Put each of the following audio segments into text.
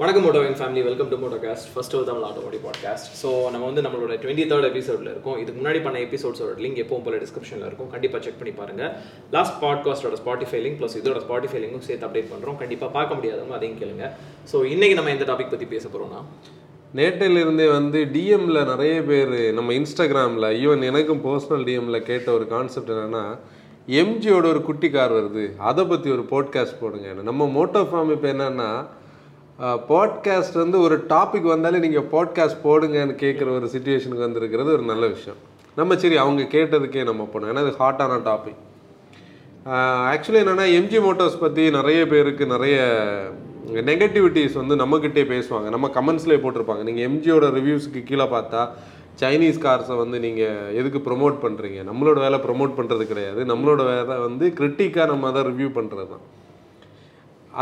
வணக்கம் மோட்டோவின் family welcome to Motocast first Tamil automotive podcast so நம்ம வந்து நம்மளோட டுவெண்ட்டி தேர்ட் எபிசோடில் இருக்கும். இதுக்கு முன்னாடி பண்ண எபிசோட்ஸோட லிங்க் எப்பவும் போல டிஸ்கிரிப்ஷனில் இருக்கும். கண்டிப்பாக செக் பண்ணி பாருங்கள் லாஸ்ட் பாட்காஸ்டோட ஸ்பாட்டிஃபை லிங்க் ப்ளஸ் இதோட ஸ்பாட்டிஃபை லிங்கும் சேர்த்து அப்டேட் பண்ணுறோம் கண்டிப்பாக பார்க்க முடியாதவங்க அதையும் கேளுங்க. ஸோ இன்றைக்கி நம்ம எந்த டாபிக் பற்றி பேச போகிறோம்னா நேட்டிலிருந்தே வந்து டிஎம்ல நிறைய பேர் நம்ம இன்ஸ்டாகிராமில் ஈவன் எனக்கும் பர்சனல் டிஎம்ல கேட்ட ஒரு கான்செப்ட் என்னென்னா எம்ஜியோட ஒரு குட்டி கார் வருது. அதை பற்றி ஒரு போட்காஸ்ட் போடுங்க. நம்ம மோட்டோ ஃபார்ம் இப்போ என்னென்னா பாட்காஸ்ட் வந்து ஒரு டாபிக் வந்தாலே நீங்கள் பாட்காஸ்ட் போடுங்கன்னு கேட்குற ஒரு சுச்சுவேஷனுக்கு வந்திருக்கிறது ஒரு நல்ல விஷயம். நம்ம சரி அவங்க கேட்டதுக்கே நம்ம போனோம். ஏன்னா அது ஹாட்டான டாபிக் ஆக்சுவலி என்னென்னா எம்ஜி மோட்டார்ஸ் பற்றி நிறைய பேருக்கு நிறைய நெகட்டிவிட்டிஸ் வந்து நம்மக்கிட்டே பேசுவாங்க. நம்ம கமெண்ட்ஸ்லேயே போட்டிருப்பாங்க. நீங்கள் எம்ஜியோட ரிவ்யூஸ்க்கு கீழே பார்த்தா சைனீஸ் கார்ஸை வந்து நீங்கள் எதுக்கு ப்ரொமோட் பண்ணுறீங்க நம்மளோட வேலை ப்ரொமோட் பண்ணுறது கிடையாது. நம்மளோட வேலை வந்து கிரிட்டிக்காக நம்ம அதை ரிவ்யூ பண்ணுறது தான்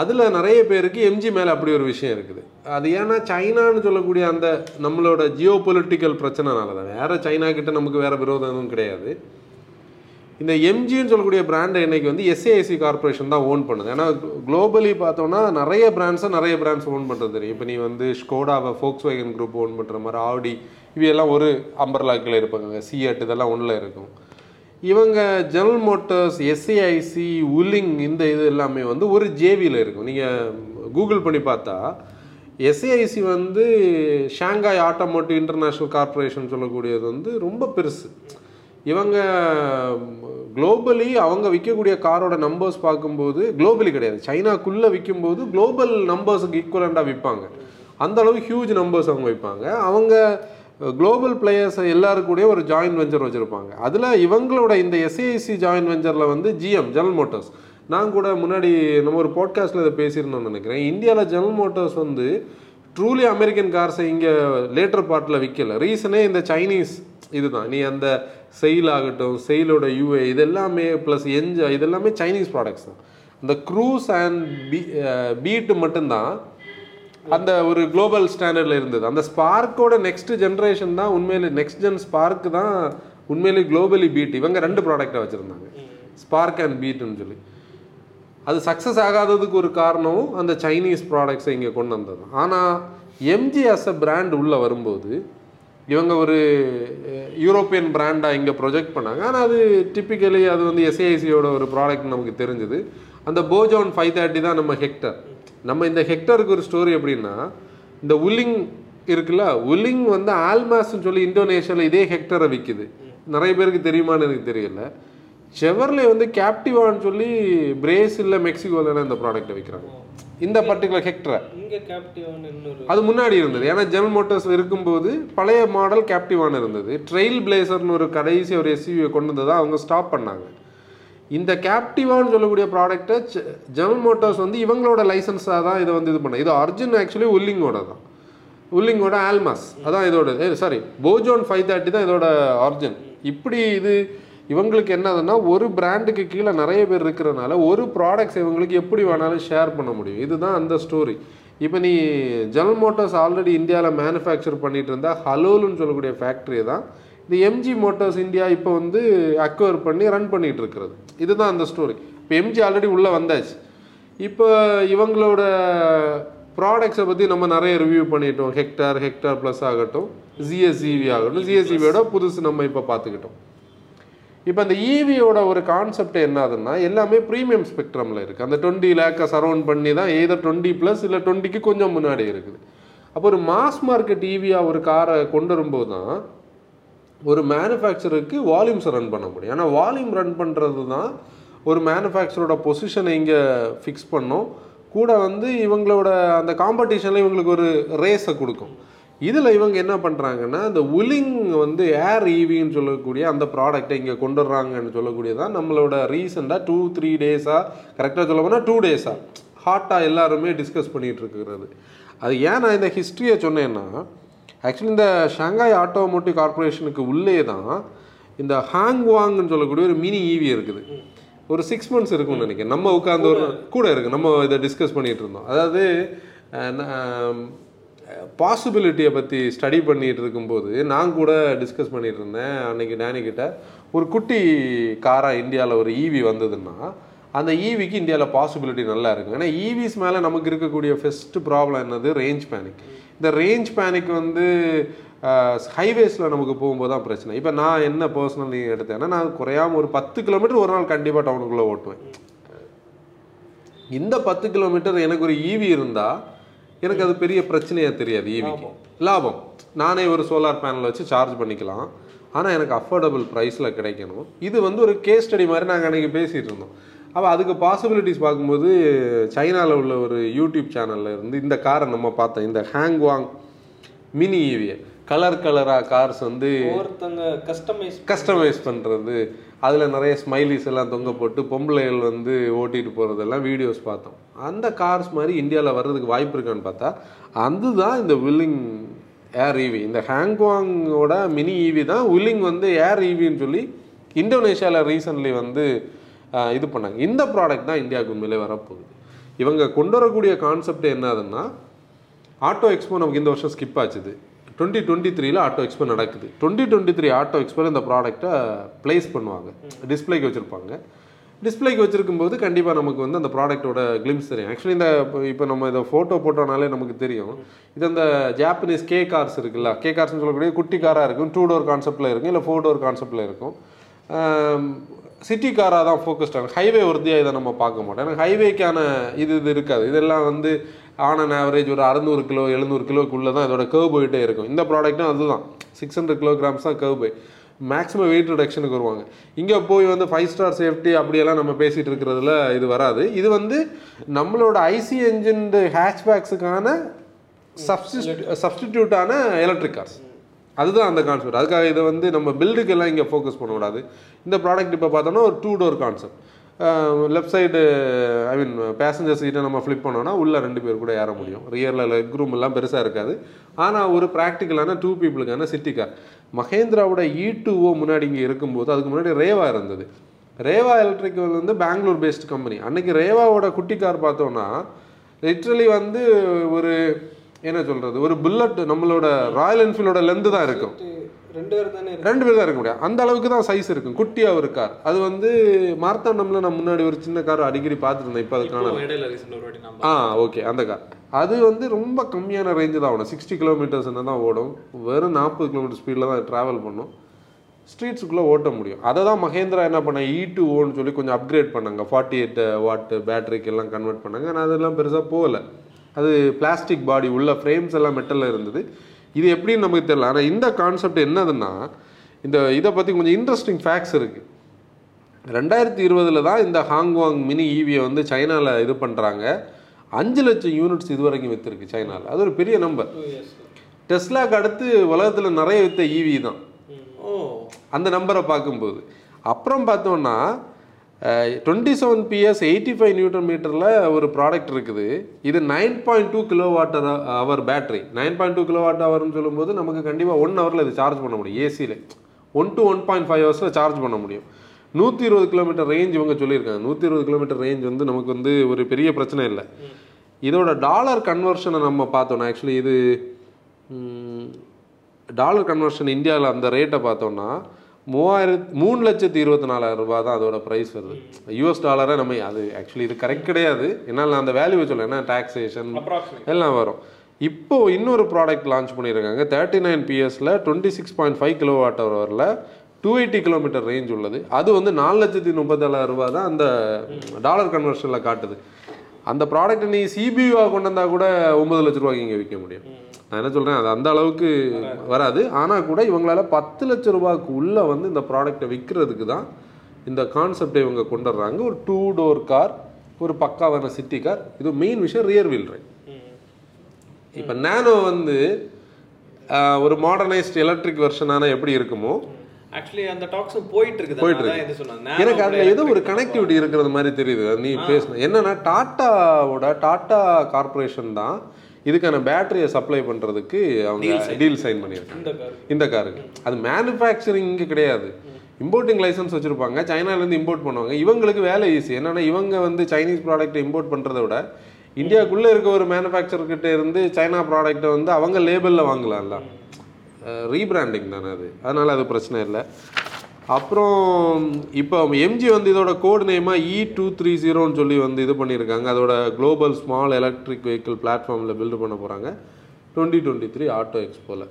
அதில் நிறைய பேருக்கு எம்ஜி மேலே அப்படி ஒரு விஷயம் இருக்குது. அது ஏன்னா சைனான்னு சொல்லக்கூடிய அந்த நம்மளோட ஜியோ பொலிட்டிக்கல் பிரச்சனைனால தான் வேறு சைனா கிட்ட நமக்கு வேறு விரோதம் எதுவும் கிடையாது. இந்த எம்ஜின்னு சொல்லக்கூடிய பிராண்டை இன்றைக்கி வந்து எஸ்ஏஎஸ்சி கார்பரேஷன் தான் ஓன் பண்ணுது. ஏன்னா குளோபலி பார்த்தோன்னா நிறைய பிராண்ட்ஸை நிறைய பிராண்ட்ஸ் ஓன் பண்ணுறது தெரியும். இப்போ நீ வந்து ஸ்கோடாவை ஃபோக்ஸ் வேகன் குரூப் ஓன் பண்ணுற மாதிரி ஆடி இவையெல்லாம் ஒரு அம்பர்லாக்கில் இருப்பாங்க. சிஎட் இதெல்லாம் ஒன்றில் இருக்கும். இவங்க ஜெனரல் மோட்டர்ஸ் எஸ்ஏஐசி உலிங் இந்த இது எல்லாமே வந்து ஒரு ஜேவியில் இருக்கும். நீங்கள் கூகுள் பண்ணி பார்த்தா எஸ்ஏஐசி வந்து ஷாங்காய் ஆட்டோமோட்டிவ் இன்டர்நேஷ்னல் கார்பரேஷன் சொல்லக்கூடியது வந்து ரொம்ப பெருசு. இவங்க குளோபலி அவங்க விற்கக்கூடிய காரோட நம்பர்ஸ் பார்க்கும்போது குளோபலி கிடையாது. சைனாக்குள்ளே விற்கும்போது குளோபல் நம்பர்ஸுக்கு ஈக்குவலண்டாக விற்பாங்க. அந்த அளவு ஹியூஜ் நம்பர்ஸ் அவங்க விற்பாங்க. அவங்க குளோபல் பிளேயர்ஸ் எல்லாருக்கூடயே ஒரு ஜாயின்ட் வெஞ்சர் வச்சுருப்பாங்க. அதில் இவங்களோட இந்த எஸ்ஏசி ஜாயின்ட் வெஞ்சரில் வந்து ஜிஎம் ஜெனரல் மோட்டர்ஸ் நான் கூட முன்னாடி நம்ம ஒரு பாட்காஸ்ட்டில் இதை பேசியிருந்தோம்னு நினைக்கிறேன். இந்தியாவில் ஜெனரல் மோட்டர்ஸ் வந்து ட்ரூலி அமெரிக்கன் கார்ஸை இங்கே லேட்டர் பார்ட்டில் விற்கல ரீசனே இந்த சைனீஸ் இதுதான். நீ அந்த செயில் ஆகட்டும் செயிலோட யூஏ இது எல்லாமே ப்ளஸ் என்ஜா இது எல்லாமே சைனீஸ் ப்ராடக்ட்ஸ் தான். இந்த க்ரூஸ் அண்ட் பீ பீட்டு மட்டும்தான் அந்த ஒரு குளோபல் ஸ்டாண்டர்டில் இருந்தது. அந்த ஸ்பார்க்கோட நெக்ஸ்ட் ஜென்ரேஷன் தான் உண்மையிலே நெக்ஸ்ட் ஜென் ஸ்பார்க் தான் உண்மையிலே குளோபலி பீட் இவங்க ரெண்டு ப்ராடக்டை வச்சுருந்தாங்க. ஸ்பார்க் அண்ட் பீட்னு சொல்லி. அது சக்ஸஸ் ஆகாததுக்கு ஒரு காரணமும் அந்த சைனீஸ் ப்ராடக்ட்ஸை இங்கே கொண்டு வந்தது. ஆனால் எம்ஜி அஸ் அ பிராண்ட் உள்ளே வரும்போது இவங்க ஒரு யூரோப்பியன் பிராண்டாக இங்கே ப்ரொஜெக்ட் பண்ணாங்க. ஆனால் அது டிப்பிக்கலி அது வந்து எஸ்ஏஐசியோட ஒரு ப்ராடக்ட் நமக்கு தெரிஞ்சுது. அந்த போஜோன் ஃபைவ் தேர்ட்டி தான் நம்ம ஹெக்டர் நம்ம இந்த ஹெக்டருக்கு ஒரு ஸ்டோரி எப்படின்னா இந்த உல்லிங் இருக்குல்ல உல்லிங் வந்து ஆல்மாஸ்ன்னு சொல்லி இந்தோனேஷியாவில் இதே ஹெக்டரை விற்குது நிறைய பேருக்கு தெரியுமான்னு எனக்கு தெரியல. செவர்லே வந்து கேப்டிவான்னு சொல்லி பிரேசிலில் மெக்சிகோவில் இந்த ப்ராடக்ட்டை விற்கிறாங்க இந்த பர்டிகுலர் ஹெக்டரை அது முன்னாடி இருந்தது. ஏன்னா ஜெனரல் மோட்டர்ஸ் இருக்கும்போது பழைய மாடல் கேப்டிவான் இருந்தது. ட்ரெயில் பிளேசர்னு ஒரு கடைசி ஒரு எஸ்யூவியை கொண்டு வந்ததை அவங்க ஸ்டாப் பண்ணாங்க. இந்த கேப்டிவான்னு சொல்லக்கூடிய ப்ராடக்ட்டை ஜெனரல் மோட்டார்ஸ் வந்து இவங்களோட லைசன்ஸாக தான் இதை வந்து இது பண்ண இது அர்ஜுன் ஆக்சுவலி உல்லிங்கோட தான். உல்லிங்கோட ஆல்மாஸ் அதான் இதோட சாரி போஜோன் ஃபைவ் தேர்ட்டி தான் இதோட அர்ஜுன் இப்படி இது இவங்களுக்கு என்னதுன்னா ஒரு பிராண்டுக்கு கீழே நிறைய பேர் இருக்கிறனால ஒரு ப்ராடக்ட்ஸ் இவங்களுக்கு எப்படி வேணாலும் ஷேர் பண்ண முடியும். இதுதான் அந்த ஸ்டோரி இப்போ நீ ஜெனரல் மோட்டார்ஸ் ஆல்ரெடி இந்தியாவில் மேனுஃபேக்சர் பண்ணிட்டு இருந்தால் ஹலோலுன்னு சொல்லக்கூடிய ஃபேக்ட்ரி தான் இந்த எம்ஜி மோட்டார்ஸ் இந்தியா இப்போ வந்து அக்வயர் பண்ணி ரன் பண்ணிட்டு இருக்கிறது இதுதான் அந்த ஸ்டோரி இப்போ எம்ஜி ஆல்ரெடி உள்ளே வந்தாச்சு. இப்போ இவங்களோட ப்ராடக்ட்ஸை பற்றி நம்ம நிறைய ரிவ்யூ பண்ணிட்டோம். ஹெக்டார் ஹெக்டார் ப்ளஸ் ஆகட்டும் ஜிஎஸ்இவி ஆகட்டும் ஜிஎஸ்இவியோட புதுசு நம்ம இப்போ பார்த்துக்கிட்டோம். இப்போ அந்த ஈவியோட ஒரு கான்செப்ட் என்னதுன்னா எல்லாமே ப்ரீமியம் ஸ்பெக்ட்ரமில் இருக்குது அந்த டுவெண்ட்டி லேக்கை சரௌண்ட் பண்ணி தான் ஏதோ டுவெண்ட்டி ப்ளஸ் இல்லை டுவெண்ட்டிக்கு கொஞ்சம் முன்னாடி இருக்குது. அப்போ ஒரு மாஸ் மார்க்கெட் ஈவியாக ஒரு காரை கொண்டு வரும்போது தான் ஒரு மேனுஃபேக்சருக்கு வால்யூம்ஸை ரன் பண்ண முடியும். ஏன்னா வால்யூம் ரன் பண்ணுறது தான் ஒரு மேனுஃபேக்சரோட பொசிஷனை இங்கே ஃபிக்ஸ் பண்ணும். கூட வந்து இவங்களோட அந்த காம்படிஷனில் இவங்களுக்கு ஒரு ரேஸை கொடுக்கும். இதில் இவங்க என்ன பண்ணுறாங்கன்னா இந்த உலிங் வந்து ஏர் ஈவின்னு சொல்லக்கூடிய அந்த ப்ராடக்டை இங்கே கொண்டு வர்றாங்கன்னு சொல்லக்கூடியதான் நம்மளோட ரீசெண்டாக டூ த்ரீ டேஸாக கரெக்டாக சொல்ல போனால் டூ டேஸாக ஹாட்டாக எல்லாருமே டிஸ்கஸ் பண்ணிகிட்டு இருக்கிறது. அது ஏன் நான் இந்த ஹிஸ்ட்ரியை சொன்னேன்னா ஆக்சுவலி இந்த ஷாங்காய் ஆட்டோமோட்டிவ் கார்பரேஷனுக்கு உள்ளே தான் இந்த ஹாங் வாங்னு சொல்லக்கூடிய ஒரு மினி ஈவி இருக்குது. ஒரு சிக்ஸ் மந்த்ஸ் இருக்கும்னு நினைக்கிறேன். நம்ம உட்காந்து ஒரு கூட. இருக்கு. நம்ம இதை டிஸ்கஸ் பண்ணிட்டு இருந்தோம். அதாவது பாசிபிலிட்டியை பற்றி ஸ்டடி பண்ணிட்டு இருக்கும்போது நான் கூட டிஸ்கஸ் பண்ணிட்டு இருந்தேன். அன்னைக்கு டேனி கிட்ட. ஒரு குட்டி காராக இந்தியாவில் ஒரு ஈவி வந்ததுன்னா அந்த ஈவிக்கு இந்தியாவில் பாசிபிலிட்டி நல்லா இருக்கும் ஏன்னா ஈவிஸ் மேலே நமக்கு இருக்கக்கூடிய ஃபஸ்ட்டு ப்ராப்ளம் என்னது? ரேஞ்ச் பேனிக் இந்த ரேஞ்ச் பேனிக் வந்து ஹைவேஸில் நமக்கு போகும்போது தான் பிரச்சனை. இப்போ நான் என்ன பர்சனலி எடுத்தேன்னா நான் குறையாம ஒரு பத்து கிலோமீட்டர் ஒரு நாள் கண்டிப்பாக டவுனுக்குள்ளே ஓட்டுவேன். இந்த பத்து கிலோமீட்டர் எனக்கு ஒரு ஈவி இருந்தால் எனக்கு அது பெரிய பிரச்சனையாக தெரியாது ஈவிக்கு லாபம். நானே ஒரு சோலார் பேனல் வச்சு சார்ஜ் பண்ணிக்கலாம். ஆனால் எனக்கு அஃபோர்டபுள் ப்ரைஸில் கிடைக்கணும். இது வந்து ஒரு கேஸ் ஸ்டடி மாதிரி நாங்கள் அன்றைக்கி பேசிகிட்டு இருந்தோம். அப்போ அதுக்கு பாசிபிலிட்டிஸ் பார்க்கும்போது சைனாவில் உள்ள ஒரு யூடியூப் சேனலில் இருந்து இந்த காரை நம்ம பார்த்தோம். இந்த ஹேங்வாங் மினி ஈவியை கலர் கலராக கார்ஸ் வந்து ஒருத்தங்க கஸ்டமைஸ் கஸ்டமைஸ் பண்ணுறது அதில் நிறைய ஸ்மைலிஸ் எல்லாம் தொங்க போட்டு பொம்பளைகள் வந்து ஓட்டிட்டு போகிறதெல்லாம் வீடியோஸ் பார்த்தோம். அந்த கார்ஸ் மாதிரி இந்தியாவில் வர்றதுக்கு வாய்ப்பு இருக்கான்னு பார்த்தா அதுதான் இந்த வில்லிங் ஏர் ஈவி இந்த ஹேங்வாங்கோட மினி ஈவி தான் வில்லிங் வந்து ஏர் ஈவின்னு சொல்லி இந்தோனேஷியாவில் ரீசன்ட்லி வந்து இது பண்ணாங்க. இந்த ப்ராடக்ட் தான் இந்தியாவுக்கு உண்மையிலே வரப்போகுது. இவங்க கொண்டு வரக்கூடிய கான்செப்ட் என்னதுன்னா ஆட்டோ எக்ஸ்போ நமக்கு இந்த வருஷம் ஸ்கிப் ஆச்சுது. டுவெண்ட்டி டுவெண்ட்டி த்ரீல ஆட்டோ எக்ஸ்போ நடக்குது. டுவெண்ட்டி டுவெண்ட்டி த்ரீ ஆட்டோ எக்ஸ்போல இந்த ப்ராடக்ட்டை ப்ளேஸ் பண்ணுவாங்க. டிஸ்ப்ளேக்கு வச்சுருப்பாங்க. டிஸ்ப்ளேக்கு வச்சுருக்கும் போது கண்டிப்பாக நமக்கு வந்து அந்த ப்ராடக்ட்டோட கிளிம்ஸ் தெரியும். ஆக்சுவலி இந்த இப்போ நம்ம இதை ஃபோட்டோ போட்டோனாலே நமக்கு தெரியும். இது அந்த ஜாப்பனீஸ் கே கார்ஸ் இருக்குல்ல கே கார்ஸ்னு சொல்லக்கூடிய குட்டி காராக இருக்கும். டூ டோர் கான்செப்டில் இருக்கும் இல்லை ஃபோர் டோர் கான்செப்டில் இருக்கும். சிட்டி காராக தான் ஃபோக்கஸ்ட் ஆகும் ஹைவே உறுதியாக இதை நம்ம பார்க்க மாட்டோம். ஏன்னா ஹைவேக்கான இது இது இருக்காது. இதெல்லாம் வந்து ஆன் அண்ட் ஆவரேஜ் ஒரு அறுநூறு கிலோ எழுநூறு கிலோக்குள்ளே தான் இதோட கர்வ் போயிட்டே இருக்கும். இந்த ப்ராடக்ட்டும் அதுதான். சிக்ஸ் ஹண்ட்ரட் கிலோகிராம்ஸ் தான் கர்வ் போய். மேக்ஸிமம் வெயிட் ரிடக்ஷனுக்கு வருவாங்க. இங்கே போய் வந்து ஃபைவ் ஸ்டார் சேஃப்டி அப்படியெல்லாம் நம்ம பேசிகிட்டு இருக்கிறதுல இது வராது. இது வந்து நம்மளோட ஐசி என்ஜின் ஹேஷ்பேக்ஸுக்கான சப்ஸ்டியூட் சப்ஸ்டிடியூட்டான எலக்ட்ரிக் கார்ஸ் அதுதான் அந்த கான்செப்ட் அதுக்காக இதை வந்து நம்ம பில்டுக்கெல்லாம் இங்கே ஃபோக்கஸ் பண்ணக்கூடாது. இந்த ப்ராடக்ட் இப்போ பார்த்தோன்னா ஒரு two door concept left side I mean passenger சீட்டை நம்ம ஃப்ளிப் பண்ணோம்னா உள்ளே ரெண்டு பேர் கூட ஏற முடியும். ரியரில் லெக் ரூம் எல்லாம் பெருசாக இருக்காது. ஆனால் ஒரு ப்ராக்டிக்கலான டூ பீப்புளுக்கான சிட்டி கார் மகேந்திராவோட e இ டூஓ முன்னாடி இங்கே இருக்கும்போது அதுக்கு முன்னாடி ரேவா இருந்தது. ரேவா எலக்ட்ரிக்கல் வந்து பெங்களூர் பேஸ்ட் கம்பெனி அன்றைக்கி ரேவாவோட குட்டி கார் பார்த்தோன்னா லிட்ரலி வந்து ஒரு என்ன சொல்கிறது ஒரு புல்லட் நம்மளோட ராயல் என்ஃபீல்டோட லென்த்து தான் இருக்கும். ரெண்டு பேர் தானே ரெண்டு பேர் தான் இருக்க முடியும் அந்த அளவுக்கு தான் சைஸ் இருக்கும். குட்டியாக ஒரு கார் அது வந்து மார்த்தாண்டம்ல நான் முன்னாடி ஒரு சின்ன கார் அடிக்கடி பார்த்துருந்தேன். இப்போ அது காணல. இடையில ரீசெண்ட் ஒரு வாட்டி நம்ம ஆ ஓகே அந்த கார் அது வந்து ரொம்ப கம்மியான ரேஞ்சு தான் ஓடும். சிக்ஸ்டி கிலோமீட்டர்ஸ் தான் ஓடும். வெறும் நாற்பது கிலோமீட்டர் ஸ்பீடில் தான் ட்ராவல் பண்ணும். ஸ்ட்ரீட்ஸுக்குள்ளே ஓட்ட முடியும். அதை தான் மகேந்திரா என்ன பண்ண இ டூ ஓன்னு சொல்லி கொஞ்சம் அப்கிரேட் பண்ணாங்க. ஃபார்ட்டி எயிட் வாட்டு பேட்டரிக்கு எல்லாம் கன்வெர்ட் பண்ணாங்க. ஆனால் அதெல்லாம் பெருசாக போகல. அது பிளாஸ்டிக் பாடி உள்ள ஃப்ரேம்ஸ் எல்லாம் மெட்டலில் இருந்தது. இது எப்படின்னு நமக்கு தெரியல. ஆனால் இந்த கான்செப்ட் என்னதுன்னா இந்த இதை பற்றி கொஞ்சம் இன்ட்ரெஸ்டிங் ஃபேக்ட்ஸ் இருக்குது ரெண்டாயிரத்தி இருபதில் தான் இந்த ஹாங்வாங் மினி ஈவியை வந்து சைனாவில் இது பண்ணுறாங்க அஞ்சு லட்சம் யூனிட்ஸ் இது வரைக்கும் விற்றுருக்கு சைனாவில் அது ஒரு பெரிய நம்பர் டெஸ்லாக்கு அடுத்து உலகத்தில் நிறைய வித்த ஈவி தான். ஓ. அந்த நம்பரை பார்க்கும்போது. அப்புறம் பார்த்தோம்னா twenty seven PS eighty five newton மீட்டரில் ஒரு ப்ராடக்ட் இருக்குது. இது nine point two kilo watt hour battery nine point two kilo watt ஹவர்னு சொல்லும்போது நமக்கு கண்டிப்பாக ஒன் ஹவரில் இது சார்ஜ் பண்ண முடியும் ஏசியில் one to one point five ஹவர்ஸில் சார்ஜ் பண்ண முடியும். நூற்றி இருபது கிலோமீட்டர் ரேஞ்ச் இவங்க சொல்லியிருக்காங்க. நூற்றி இருபது கிலோமீட்டர் ரேஞ்ச் வந்து நமக்கு வந்து ஒரு பெரிய பிரச்சனை இல்லை. இதோட டாலர் கன்வர்ஷனை நம்ம பார்த்தோம்னா ஆக்சுவலி இது டாலர் கன்வர்ஷன் இந்தியாவில் அந்த ரேட்டை பார்த்தோன்னா மூவாயிரத்து மூணு லட்சத்தி இருபத்தி நாலாயிரம் ரூபாய் தான் அதோட ப்ரைஸ் வருது. யூஎஸ் டாலரை நம்ம அது ஆக்சுவலி இது கரெக்ட் கிடையாது. என்னால் நான் அந்த வேல்யூ சொல்ல ஏன்னா டாக்ஸேஷன் எல்லாம் வரும். இப்போ இன்னொரு ப்ராடக்ட் லான்ச் பண்ணியிருக்காங்க. Thirty nine பிஎஸ்ல twenty six point five kilo watt ஹவரில் டூ எயிட்டி கிலோமீட்டர் ரேஞ்ச் உள்ளது. அது வந்து நாலு லட்சத்தி முப்பத்தேழாயிரம் ரூபாய் தான் அந்த டாலர் கன்வர்ஷனில் காட்டுது. அந்த ப்ராடக்ட் நீ சிபியூவாக கொண்டு வந்தால் கூட ஒன்பது லட்ச ரூபாய்க்கு இங்கே விற்க முடியும். நான் என்ன சொல்கிறேன் அது அந்த அளவுக்கு வராது. ஆனால் கூட இவங்களால பத்து லட்ச ரூபாய்க்கு உள்ளே வந்து இந்த ப்ராடக்ட்டை விற்கிறதுக்கு தான் இந்த கான்செப்டை இவங்க கொண்டு வர்றாங்க ஒரு டூ டோர் கார் ஒரு பக்காவான சிட்டி கார் இது மெயின் விஷயம் ரியர் வீல் ட்ரைவ் இப்போ நேனோ வந்து ஒரு மாடர்னைஸ்ட் எலக்ட்ரிக் வெர்ஷனான எப்படி இருக்குமோ ஆக்சுவலி அந்த டாக்ஸும் போயிட்டு இருக்குது. போயிட்டு சொன்னேன். எனக்கு அதில் ஏதோ ஒரு கனெக்டிவிட்டி இருக்கிறது மாதிரி தெரியுது. நீ பேசின என்னன்னா டாட்டாவோட டாட்டா கார்ப்பரேஷன் தான் இதுக்கான பேட்டரியை சப்ளை பண்ணுறதுக்கு அவங்க டீல் சைன் பண்ணியிருக்காங்க. இந்த கார் இந்த காருக்கு அது மேனுஃபேக்சரிங் இங்கே கிடையாது. இம்போர்ட்டிங் லைசன்ஸ் வச்சுருப்பாங்க. சைனாலேருந்து இம்போர்ட் பண்ணுவாங்க. இவங்களுக்கு வேலை ஈஸி என்னன்னா இவங்க வந்து சைனீஸ் ப்ராடக்ட்டை இம்போர்ட் பண்ணுறத விட இந்தியாவுக்குள்ளே இருக்க ஒரு மேனுஃபேக்சர் கிட்ட இருந்து சைனா ப்ராடக்ட்டை வந்து அவங்க லேபிளில் வாங்கலாம்ல. ரீபிராண்டிங் தானே அது. அதனால் அது பிரச்சனை இல்லை. அப்புறம் இப்போ எம்ஜி வந்து இதோட கோடு நேமாக இ டூ த்ரீ ஜீரோன்னு சொல்லி வந்து இது பண்ணியிருக்காங்க அதோட குளோபல் ஸ்மால் எலக்ட்ரிக் வெஹிக்கிள் பிளாட்ஃபார்மில் பில்டு பண்ண போகிறாங்க டுவெண்ட்டி டுவெண்ட்டி த்ரீ ஆட்டோ எக்ஸ்போவில்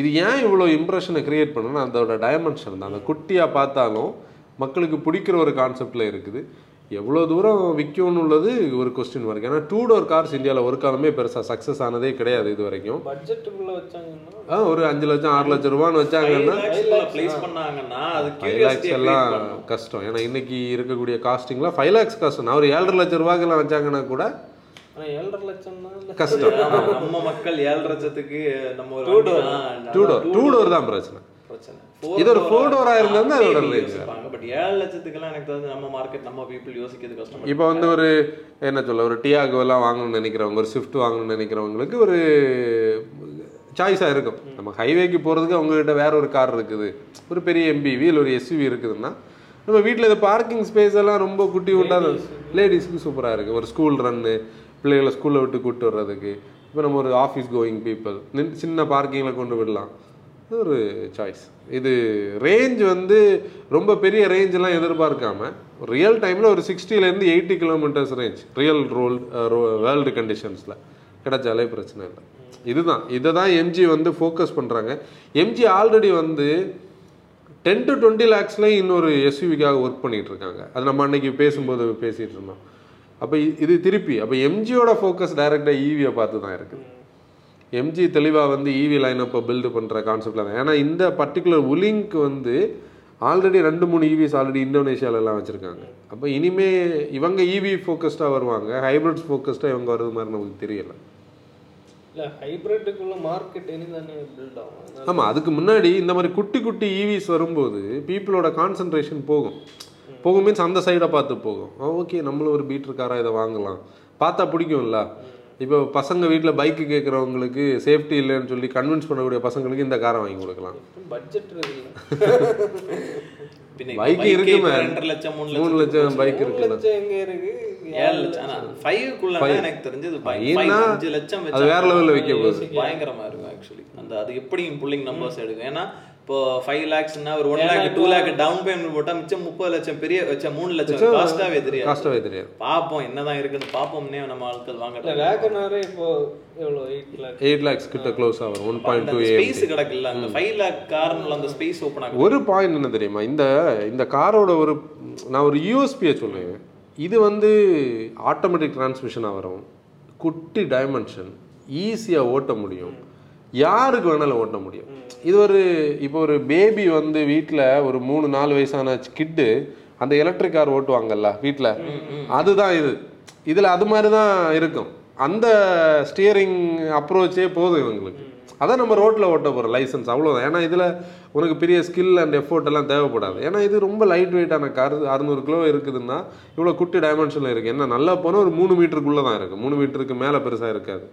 இது ஏன் இவ்வளோ இம்ப்ரெஷனை க்ரியேட் பண்ணுன்னா அதோட டைமென்ஷன் தான். அந்த குட்டியாக பார்த்தாலும் மக்களுக்கு பிடிக்கிற ஒரு கான்செப்டில் இருக்குது. எவ்வளோ தூரம் விற்கும்னு உள்ளது ஒரு கொஸ்டின் மார்க் ஏன்னா டூ டோர் கார்ஸ் இந்தியாவில் ஒரு காலமே பெருசாக சக்ஸஸ் ஆனதே கிடையாது இது வரைக்கும். பட்ஜெட்டுக்குள்ள வச்சாங்கன்னா ஆ, ஒரு அஞ்சு லட்சம் ஆறு லட்சம் ரூபான்னு வச்சாங்கன்னா பிளேஸ் பண்ணாங்கன்னா அது ஃபைவ் லேக்ஸ் எல்லாம் கஷ்டம். ஏன்னா இன்னைக்கு இருக்கக்கூடிய காஸ்டிங்லாம் ஃபைவ் லேக்ஸ் கஷ்டம் நான் ஒரு ஏழரை லட்சம் ரூபாய்க்கெல்லாம் வச்சாங்கன்னா கூட கஷ்டம். நம்ம மக்கள் ஏழு லட்சத்துக்கு நம்ம டூ டோர் டூ டோர் தான் பிரச்சனை. பிரச்சனை. இது ஒரு four door ஆ இருந்தா அதோட பட் ஏழு லட்சத்துக்கெல்லாம் எனக்கு தெரிஞ்சு நம்ம மார்க்கெட் நம்ம பீப்புள் யோசிக்கிறது கஷ்டம் இப்போ வந்து ஒரு என்ன சொல்ல ஒரு டியாகோ எல்லாம் வாங்கணும்னு நினைக்கிறவங்க ஒரு ஸ்விஃப்ட் வாங்கணும்னு நினைக்கிறவங்களுக்கு ஒரு சாய்ஸாக இருக்கும். நம்ம ஹைவேக்கு போகிறதுக்கு அவங்ககிட்ட வேற ஒரு கார் இருக்குது. ஒரு பெரிய எம்பிவி இல்லை ஒரு எஸ்யூவி இருக்குதுன்னா நம்ம வீட்டில் இந்த பார்க்கிங் ஸ்பேஸ் எல்லாம் ரொம்ப குட்டி விட்டால் லேடிஸ்க்கு சூப்பராக இருக்குது ஒரு ஸ்கூல் ரன்னு பிள்ளைகளை ஸ்கூலில் விட்டு கூப்பிட்டு வர்றதுக்கு. இப்போ நம்ம ஒரு ஆஃபீஸ் கோயிங் பீப்புள் சின்ன பார்க்கிங்கில் கொண்டு விடலாம். இது ஒரு சாய்ஸ் இது ரேஞ்ச் வந்து ரொம்ப பெரிய ரேஞ்செல்லாம் எதிர்பார்க்காம ரியல் டைமில் ஒரு சிக்ஸ்டிலேருந்து eighty kilometres range real role world கண்டிஷன்ஸில் கிடைச்சாலே பிரச்சனை இல்லை. இதுதான். இதை தான் எம்ஜி வந்து ஃபோக்கஸ் பண்ணுறாங்க எம்ஜி ஆல்ரெடி வந்து டென் டு டுவெண்ட்டி லேக்ஸ்லேயும் இன்னொரு எஸ்யூவிக்காக ஒர்க் பண்ணிகிட்டு இருக்காங்க அது நம்ம அன்னைக்கு பேசும்போது பேசிகிட்டு இருந்தோம். அப்போ இது திருப்பி அப்போ எம்ஜியோட ஃபோக்கஸ் டைரெக்டாக ஈவியை பார்த்து தான் இருக்குது. எம்ஜி தெளிவாக வந்து இவி லைனப்பை பில்டு பண்ணுற கான்செப்டில் தான். ஏன்னா இந்த பர்டிகுலர் உலிங்க் வந்து ஆல்ரெடி ரெண்டு மூணு ஈவிஸ் ஆல்ரெடி இந்தோனேஷியாலலாம் வச்சுருக்காங்க. அப்போ இனிமே இவங்க இவி ஃபோக்கஸ்டாக வருவாங்க ஹைப்ரிட்ஸ் ஃபோக்கஸ்டாக இவங்க வர்றது மாதிரி நமக்கு தெரியல. இல்ல ஹைபிரிட்டுக்குள்ள மார்க்கெட் இனிதானே பில்ட் ஆகும். ஆமாம் அதுக்கு முன்னாடி இந்த மாதிரி குட்டி குட்டி ஈவிஸ் வரும்போது பீப்புளோட கான்சன்ட்ரேஷன் போகும். போகும் மீன்ஸ் அந்த சைடை பார்த்து போகும். ஓகே நம்மளும் ஒரு பீட்ரு காராக இதை வாங்கலாம். பார்த்தா பிடிக்கும்ல. இப்போ பசங்க வீட்டில் பைக்கு கேட்குறவங்களுக்கு சேஃப்டி இல்லைன்னு சொல்லி கன்வின்ஸ் பண்ணக்கூடிய பசங்களுக்கு இந்த காரை வாங்கி கொடுக்கலாம். பட்ஜெட் bike இருக்குமே. ரெண்டரை லட்சம் மூணு மூணு லட்சம் பைக் எங்க இருக்கு? ஏழு லட்சம். ஃபைவ்க்குள்ள எனக்கு தெரிஞ்சது அஞ்சு லட்சம் அது வேற லெவலில் விற்க போகுது. பயங்கரமா இருக்கும் ஆக்சுவலி அந்த அது எப்படி புல்லிங் நம்பர்ஸ் எடுக்கும். ஏன்னா இப்போ ஃபைவ் லேக்ஸ்னா ஒரு one lakh two lakh down payment போட்டா மிச்சம் முப்பது லட்சம் பெரிய வச்ச மூணு லட்சம் காஸ்டாவே தெரியாது. காஸ்ட்டாகவே தெரியாது. பாப்போம் என்னதான் இருக்குன்னு பாப்போம்னே நம்ம ஆட்கள் வாங்க வேகனாரே இப்போ எவ்வளோ எயிட் லேக் எயிட் லேக்ஸ் கிட்ட க்ளோஸ் ஆகும். ஒன் பாயிண்ட் டூ ஸ்பேஸ் கிடக்குல்ல அந்த ஃபைவ் லேக் காரணம் அந்த ஸ்பேஸ் ஓப்பன் ஆகும் ஒரு பாயிண்ட் என்ன தெரியுமா? இந்த இந்த காரோட ஒரு நான் ஒரு யூஎஸ்பியை சொல்லுவேன் இது வந்து ஆட்டோமேட்டிக் டிரான்ஸ்மிஷனாக வரும். குட்டி டைமென்ஷன் ஈஸியாக ஓட்ட முடியும். யாருக்கு வேணாலும் ஓட்ட முடியும். இது ஒரு இப்போ ஒரு பேபி வந்து வீட்டில் ஒரு மூணு நாலு வயசான கிட்டு அந்த எலக்ட்ரிக் கார் ஓட்டுவாங்கல்ல வீட்டில் அதுதான் இது. இதில் அது மாதிரி தான் இருக்கும். அந்த ஸ்டியரிங் அப்ரோச்சே போதும் இவங்களுக்கு. அதான் நம்ம ரோட்டில் ஓட்ட போகிறோம் லைசன்ஸ் அவ்வளோதான் ஏன்னா இதில் உனக்கு பெரிய ஸ்கில் அண்ட் எஃபோர்ட் எல்லாம் தேவைப்படாது. ஏன்னா இது ரொம்ப லைட் வெயிட்டான கார் அறுநூறு கிலோ இருக்குதுன்னா இவ்வளோ குட்டி டைமென்ஷனில் இருக்குது என்ன நல்லா போனால் ஒரு மூணு மீட்டருக்குள்ளே தான் இருக்குது மூணு மீட்டருக்கு மேலே பெருசாக இருக்காது.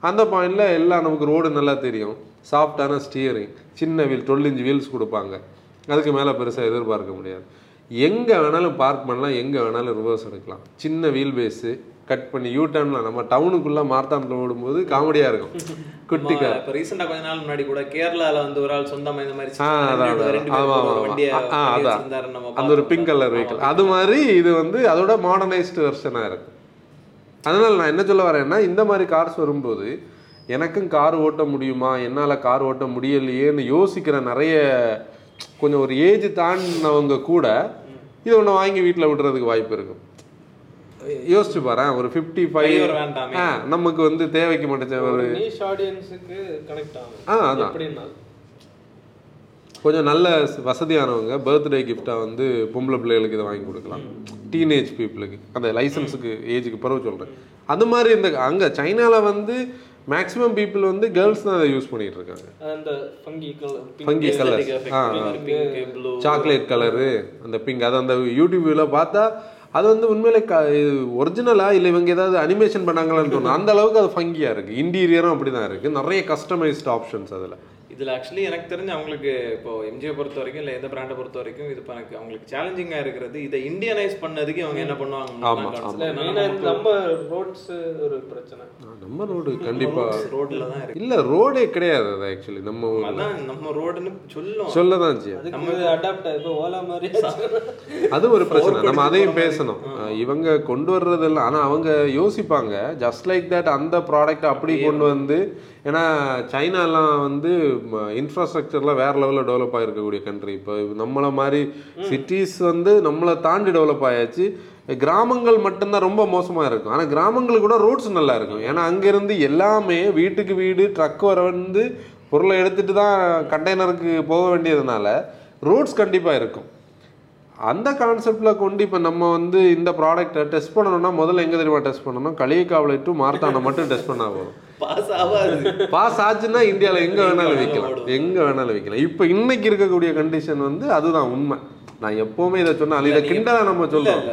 அந்த பாயிண்டில் எல்லாம் நமக்கு ரோடு நல்லா தெரியும். சாஃப்டான ஸ்டியரிங் சின்ன வீல் டுவெல் வீல்ஸ் கொடுப்பாங்க. அதுக்கு மேலே பெருசாக எதிர்பார்க்க முடியாது. எங்கே வேணாலும் பார்க் பண்ணலாம் எங்கே வேணாலும் ரிவர்ஸ் எடுக்கலாம். சின்ன வீல் பேஸு கட் பண்ணி யூ டர்னில் நம்ம டவுனுக்குள்ளே மார்த்தாண்டில் ஓடும்போது காமெடியாக இருக்கும். குட்டி கார் இப்ப ரீசெண்டா கொஞ்ச நாள் முன்னாடி கூட கேரளால வந்து ஒரு ஆள் சொந்தமா இந்த மாதிரி ஆ, அதான், ரெண்டு- அதான். ரெண்டு ஆமா, பேர் ஒரு ஆமா, வண்டியை ஆமா. ஆ, அதான். அந்த ஒரு. பிங்க் கலர் வெஹிக்கிள் அது மாதிரி இது வந்து அதோட மாடர்னைஸ்டு வெர்ஷனாக இருக்கு. அதனால நான் என்ன சொல்ல வரேன்னா இந்த மாதிரி கார்ஸ் வரும்போது எனக்கும் கார் ஓட்ட முடியுமா? என்னால் கார் ஓட்ட முடியலையேன்னு யோசிக்கிற நிறைய கொஞ்சம் ஒரு ஏஜ் தாண்டினவங்க கூட இது ஒன்று வாங்கி வீட்டில் விடுறதுக்கு வாய்ப்பு இருக்கும் யோசிச்சு பாரேன் ஒரு ஃபிஃப்டி ஃபைவ் நமக்கு வந்து தேவைக்கு மாட்டேச்ச ஒரு ஆ அதான். கொஞ்சம் நல்ல வசதியானவங்க பர்த்டே கிஃப்டாக வந்து பொம்பளை பிள்ளைகளுக்கு இதை வாங்கி கொடுக்கலாம். டீனேஜ் பீப்புளுக்கு அந்த லைசன்ஸுக்கு ஏஜுக்கு பிறகு சொல்கிறேன் அது மாதிரி இந்த அங்கே சைனாவில் வந்து மேக்ஸிமம் பீப்புள் வந்து கேர்ள்ஸ் தான் அதை யூஸ் பண்ணிட்டு இருக்காங்க. அந்த funky colour funky colour ah. Blue. Chocolate colour அந்த பிங்க் அது அந்த யூடியூப்ல பார்த்தா அது வந்து உண்மையிலே க ஒரிஜினலா இல்லை இவங்க ஏதாவது அனிமேஷன் பண்ணாங்களான்னு தோணும். அந்த அளவுக்கு அது ஃபங்கியாக இருக்குது இன்டீரியரும் அப்படி தான் இருக்குது நிறைய கஸ்டமைஸ்ட் ஆப்ஷன்ஸ் அதில். இதில் ஆக்சுவலி எனக்கு தெரிஞ்சு அவங்களுக்கு இப்போ எம்ஜியை பொறுத்த வரைக்கும் இல்லை எந்த பிராண்டை பொறுத்த வரைக்கும் இது இப்போ எனக்கு அவங்களுக்கு சேலஞ்சிங்காக இருக்கிறது. இதை இந்தியனைஸ் பண்ணதுக்கு அவங்க என்ன பண்ணுவாங்க நம்ம ரோட்ஸ் ஒரு பிரச்சனை. நம்ம ரோடு கண்டிப்பா ரோட்ல தான் இருக்கு. இல்ல ரோடே கிடையாது அது ஆக்சுவலி நம்ம. அதான் நம்ம ரோடுன்னு சொல்லும் சொல்லதான் செய்யும். அதுக்கு அடாப்ட் இப்போ ஓலா மாதிரி அது ஒரு பிரச்சனை. நம்ம அதையும் பேசணும். இவங்க கொண்டு வர்றதெல்லாம் ஆனா அவங்க யோசிப்பாங்க ஜஸ்ட் லைக் தட் அந்த ப்ராடக்ட் அப்படி கொண்டு வந்து ஏன்னா சைனாலாம் வந்து இன்ஃப்ராஸ்ட்ரக்சர்லாம் வேற லெவலில் டெவலப் ஆகிருக்கக்கூடிய கண்ட்ரி இப்போ நம்மளை மாதிரி சிட்டிஸ் வந்து நம்மளை தாண்டி டெவலப் ஆயாச்சு. கிராமங்கள் மட்டும்தான் ரொம்ப மோசமாக இருக்கும். ஆனால் கிராமங்களுக்கு கூட ரோட்ஸ் நல்லா இருக்கும். ஏன்னா அங்கேருந்து எல்லாமே வீட்டுக்கு வீடு ட்ரக் வர வந்து பொருளை எடுத்துகிட்டு தான் கண்டெய்னருக்கு போக வேண்டியதுனால ரோட்ஸ் கண்டிப்பாக இருக்கும். அந்த கான்செப்டில் கொண்டு இப்போ நம்ம வந்து இந்த ப்ராடக்ட்டை டெஸ்ட் பண்ணணும்னா முதல்ல எங்கே தெரியுமா டெஸ்ட் பண்ணணும்? களியக்காவலை டு மார்த்தாண்டை மட்டும் டெஸ்ட் பண்ணால் போதும். பாஸ் ஆகாது பாஸ் ஆச்சுன்னா இந்தியாவில் எங்கே வேணாலும் விற்கலாம் எங்கே வேணாலும் விற்கலாம் இப்போ இன்னைக்கு இருக்கக்கூடிய கண்டிஷன் வந்து அதுதான் உண்மை. நான் எப்போவுமே இதை சொன்னேன் இதை கிண்டலா நம்ம அதான்.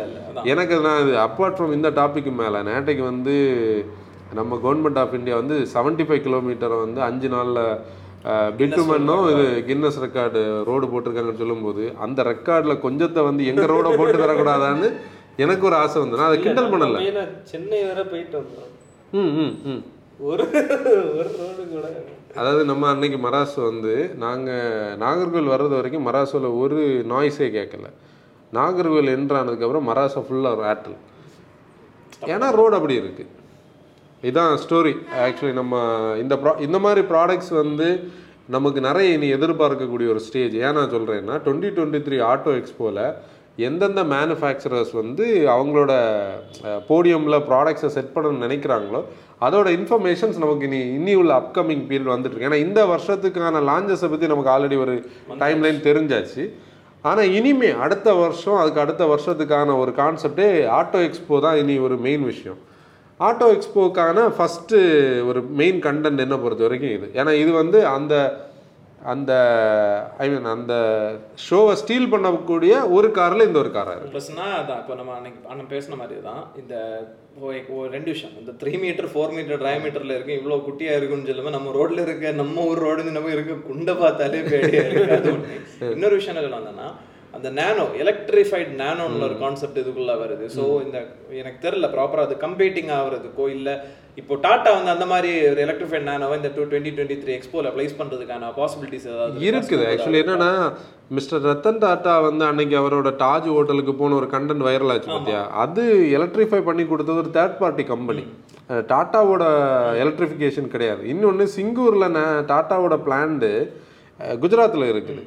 எனக்கு நான் இது அப்பார்ட் ஃப்ரம் இந்த டாபிக் மேலே நேட்டைக்கு வந்து நம்ம கவர்மெண்ட் ஆஃப் இந்தியா வந்து 75 ஃபைவ் கிலோமீட்டரை வந்து அஞ்சு நாளில் பிட்டுமன்னும் இது கின்னஸ் ரெக்கார்டு ரோடு போட்டிருக்காங்கன்னு சொல்லும்போது அந்த ரெக்கார்டில் கொஞ்சத்தை வந்து எங்கள் ரோடை போட்டு தரக்கூடாதான்னு எனக்கு ஒரு ஆசை வந்து நான் அதை கிண்டல் பண்ணல. சென்னை வரை போயிட்டு வந்தோம். ம் ம் ம். ஒரு ஒரு ரோடு கூட. அதாவது நம்ம அன்னைக்கு மராசு வந்து நாங்கள் நாகர்கோவில் வர்றது வரைக்கும் மராசோவில் ஒரு நாய்ஸே கேட்கல. நாகர்கோவில் என்றானதுக்கப்புறம் மராசா ஃபுல்லாக ஒரு ஆட்டல் ஏன்னா ரோடு அப்படி இருக்குது இதான் ஸ்டோரி ஆக்சுவலி நம்ம இந்த ப்ரா இந்த மாதிரி ப்ராடக்ட்ஸ் வந்து நமக்கு நிறைய இனி எதிர்பார்க்கக்கூடிய ஒரு ஸ்டேஜ் ஏன் நான் சொல்கிறேன்னா டுவெண்ட்டி டுவெண்ட்டி த்ரீ ஆட்டோ எக்ஸ்போவில் எந்தெந்த மேனுஃபேக்சரர்ஸ் வந்து அவங்களோட போடியமில் ப்ராடக்ட்ஸை செட் பண்ணணும்னு நினைக்கிறாங்களோ அதோட இன்ஃபர்மேஷன்ஸ் நமக்கு இனி இனி உள்ள அப்கமிங் பீரியட் வந்துட்டு இருக்கு. ஏன்னா இந்த வருஷத்துக்கான லான்ச்சஸை பற்றி நமக்கு ஆல்ரெடி ஒரு டைம்லைன் தெரிஞ்சாச்சு. ஆனால் இனிமே அடுத்த வருஷம் அதுக்கு அடுத்த வருஷத்துக்கான ஒரு கான்செப்டே ஆட்டோ எக்ஸ்போ தான் இனி ஒரு மெயின் விஷயம். ஆட்டோ எக்ஸ்போக்கான ஃபஸ்ட்டு ஒரு மெயின் கண்டென்ட் என்ன பொறுத்த வரைக்கும் இது. ஏன்னா இது வந்து அந்த அந்த ஐ மீன் அந்த ஷோவை ஸ்டீல் பண்ணக்கூடிய ஒரு காரில் இந்த ஒரு காராக இருக்கு. ப்ளஸ்னா அதான் இப்போ நம்ம அன்னைக்கு அண்ணன் பேசின மாதிரி தான் இந்த ரெண்டு விஷயம் இந்த த்ரீ மீட்டர் ஃபோர் மீட்டர் ட்ரை மீட்டர்ல இருக்கு இவ்வளோ குட்டியா இருக்குன்னு சொல்லும்போது நம்ம ரோட்ல இருக்க நம்ம ஊர் ரோடு நம்ம இருக்க குண்டை பார்த்தாலே அது. இன்னொரு விஷயம் என்ன வந்தேன்னா அந்த நேனோ எலக்ட்ரிஃபைட் நேனோன்னு ஒரு கான்செப்ட் இதுக்குள்ள வருது. ஸோ இந்த எனக்கு தெரியல ப்ராப்பராக அது கம்பீட்டிங் ஆகுறதுக்கோ இல்லை இப்போ டாட்டா வந்து அந்த மாதிரி ஒரு எலக்ட்ரிஃபைட் நேனோவை இந்த டூ டுவெண்ட்டி டுவெண்ட்டி த்ரீ எக்ஸ்போல ப்ளேஸ் பண்றதுக்கான பாசிபிலிட்டிஸ் ஏதாவது இருக்குது. ஆக்சுவலி என்னன்னா மிஸ்டர் ரத்தன் டாட்டா வந்து அன்னைக்கு அவரோட தாஜ் ஹோட்டலுக்கு போன ஒரு கண்டென்ட் வைரல் ஆச்சு பார்த்தியா அது எலக்ட்ரிஃபை பண்ணி கொடுத்தது ஒரு தேர்ட் பார்ட்டி கம்பெனி டாட்டாவோட எலக்ட்ரிஃபிகேஷன் கிடையாது. இன்னொன்று சிங்கூரில் டாட்டாவோட பிளான்டு குஜராத்தில் இருக்குது.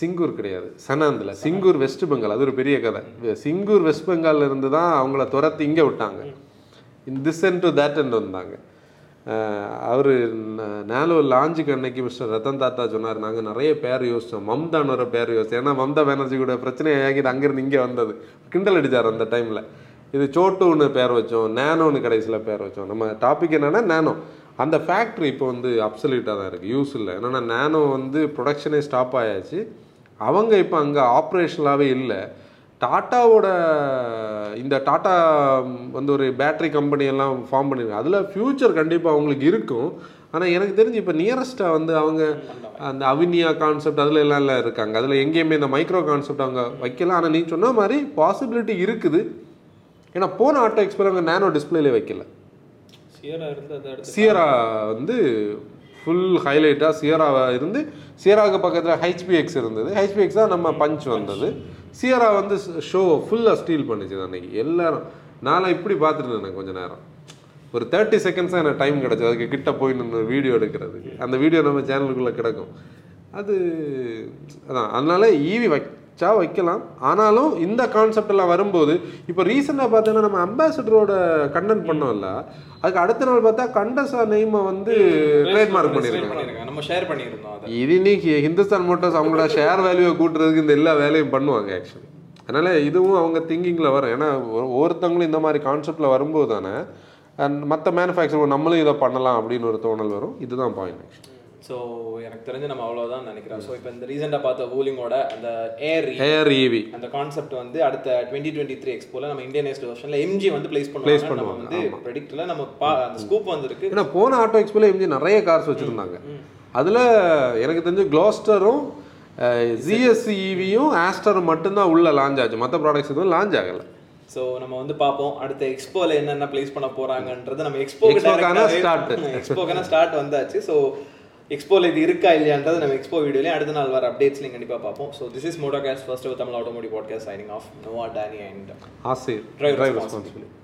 சிங்கூர் கிடையாது. சனாந்தில். சிங்கூர் வெஸ்ட் பெங்கால். அது ஒரு பெரிய கதை. சிங்கூர் வெஸ்ட் பெங்கால்ல இருந்து தான் அவங்கள துரத்தி இங்கே விட்டாங்க. This and to that and வந்தாங்க. அவர் நேலோ லாஞ்சுக்கு அன்னைக்கு மிஸ்டர் ரத்தன் தாத்தா சொன்னார். நாங்கள் நிறைய பேர் யோசித்தோம் மம்தானோட பேர் யோசிச்சோம் ஏன்னா மம்தா பானர்ஜி கூட பிரச்சனை ஆகிது அங்கேருந்து இங்கே வந்தது. கிண்டல் அடிச்சார் அந்த டைமில் இது சோட்டுன்னு பேர் வச்சோம். நேனோன்னு கடைசியில் பேர் வச்சோம். நம்ம டாபிக் என்னென்னா நேனோ. அந்த ஃபேக்ட்ரி இப்போ வந்து அப்சல்யூட்டாக தான் இருக்குது யூஸ் இல்லை. என்னென்னா நேனோ வந்து ப்ரொடக்ஷனே ஸ்டாப் ஆயாச்சு. அவங்க இப்போ அங்கே ஆப்ரேஷனலாகவே இல்லை. டாட்டாவோட இந்த டாட்டா வந்து ஒரு பேட்டரி கம்பெனி எல்லாம் ஃபார்ம் பண்ணிருக்காங்க. அதில் ஃப்யூச்சர் கண்டிப்பாக அவங்களுக்கு இருக்கும். ஆனால் எனக்கு தெரிஞ்சு இப்போ நியரஸ்ட்டாக வந்து அவங்க அந்த அவினியா கான்செப்ட் அதில் எல்லாம் எல்லாம் இருக்காங்க. அதில் எங்கேயுமே இந்த மைக்ரோ கான்செப்ட் அவங்க வைக்கலாம் ஆனால் நீ சொன்ன மாதிரி பாசிபிலிட்டி இருக்குது. ஏன்னா போன ஆட்டோ எக்ஸ்போர் அவங்க நேனோ டிஸ்பிளேலே வைக்கல. சியரா வந்து ஃபுல் ஹைலைட்டாக சியராவை இருந்து சியராவுக்கு பக்கத்தில் ஹெச்பிஎக்ஸ் இருந்தது. ஹெச்பிஎக்ஸ் தான் நம்ம பஞ்ச் வந்தது. சியரா வந்து ஷோ ஃபுல்லாக ஸ்டீல் பண்ணிச்சு அன்னைக்கு. எல்லாரும் நானும் இப்படி பார்த்துட்டு இருந்தேன் கொஞ்சம் நேரம். ஒரு தேர்ட்டி செகண்ட்ஸ் தான் எனக்கு டைம் கிடச்சி அதுக்கு கிட்ட போய் நின்று வீடியோ எடுக்கிறதுக்கு. அந்த வீடியோ நம்ம சேனலுக்குள்ளே கிடக்கும். அது அதான். அதனால ஈவி வச்சா வைக்கலாம். ஆனாலும் இந்த கான்செப்ட் எல்லாம் வரும்போது இப்போ ரீசெண்டாக பார்த்தீங்கன்னா நம்ம அம்பாசிடரோட கண்டென்ட் பண்ணோம்ல அதுக்கு அடுத்த நாள் பார்த்தா கண்டசா நெய்மை வந்து ட்ரேட்மார்க் பண்ணியிருக்காங்க. நம்ம ஷேர் பண்ணியிருந்தோம் இது இன்னைக்கு ஹிந்துஸ்தான் மோட்டார்ஸ் அவங்களோட ஷேர் வேல்யூவை கூட்டுறதுக்கு இந்த எல்லா வேலையும் பண்ணுவாங்க ஆக்சுவலி அதனால இதுவும் அவங்க திங்கிங்கில் வரும். ஏன்னா ஒரு- ஒவ்வொருத்தவங்களும் இந்த மாதிரி கான்செப்டில் வரும்போது தானே மற்ற மேனுஃபேக்சர் நம்மளும் இதை பண்ணலாம் அப்படின்னு ஒரு தோணல் வரும். இதுதான் பாயிண்ட் ஆக்சுவலி ஸோ எனக்கு தெரிஞ்சு நம்ம அவ்வளோதான் நினைக்கிறேன் ஸோ இப்போ இந்த ரீசெண்டாக பார்த்த வூலிங்கோட அந்த ஏர் ஹேர் ஈவி அந்த கான்செப்ட் வந்து அடுத்த டுவெண்ட்டி டுவெண்ட்டி த்ரீ எக்ஸ்போல நம்ம இந்தியனைஸ்டு வெர்ஷன்ல எம்ஜி வந்து பிளேஸ் பண்ணுவாங்க. நம்ம பண்ணுவாங்க, வந்து ப்ரெடிக்ட்ல நம்ம பா அந்த ஸ்கூப் வந்திருக்கு ஏன்னா போன ஆட்டோ எக்ஸ்போல எம்ஜி நிறைய கார்ஸ் வச்சுருந்தாங்க. அதில் எனக்கு தெரிஞ்சு க்ளோஸ்டரும் ஜிஎஸ்சி ஈவியும் ஆஸ்டரும் மட்டும்தான் உள்ள லான்ச் ஆச்சு. மற்ற ப்ராடக்ட்ஸ் எதுவும் லான்ச் ஆகலை. ஸோ நம்ம வந்து பார்ப்போம். அடுத்த எக்ஸ்போல என்னென்ன ப்ளேஸ் பண்ண போறாங்கன்றது நம்ம Expo-க்கான எக்ஸ்போ start. எக்ஸ்போக்கான ஸ்டார்ட் வந்தாச்சு. ஸோ எக்ஸ்போல இது இருக்கா இல்லையான்றது நம்ம எக்ஸ்போ வீடியோலேயே அடுத்த நாள் வர அப்டேட்ஸ்லையும் கண்டிப்பாக பார்ப்போம். So this is Moto Case first Tamil automotive podcast signing off Noah Danny and ஆசை Drive டிரைவ் responsibility. ரெஸ்பான்சிபிலிட்டி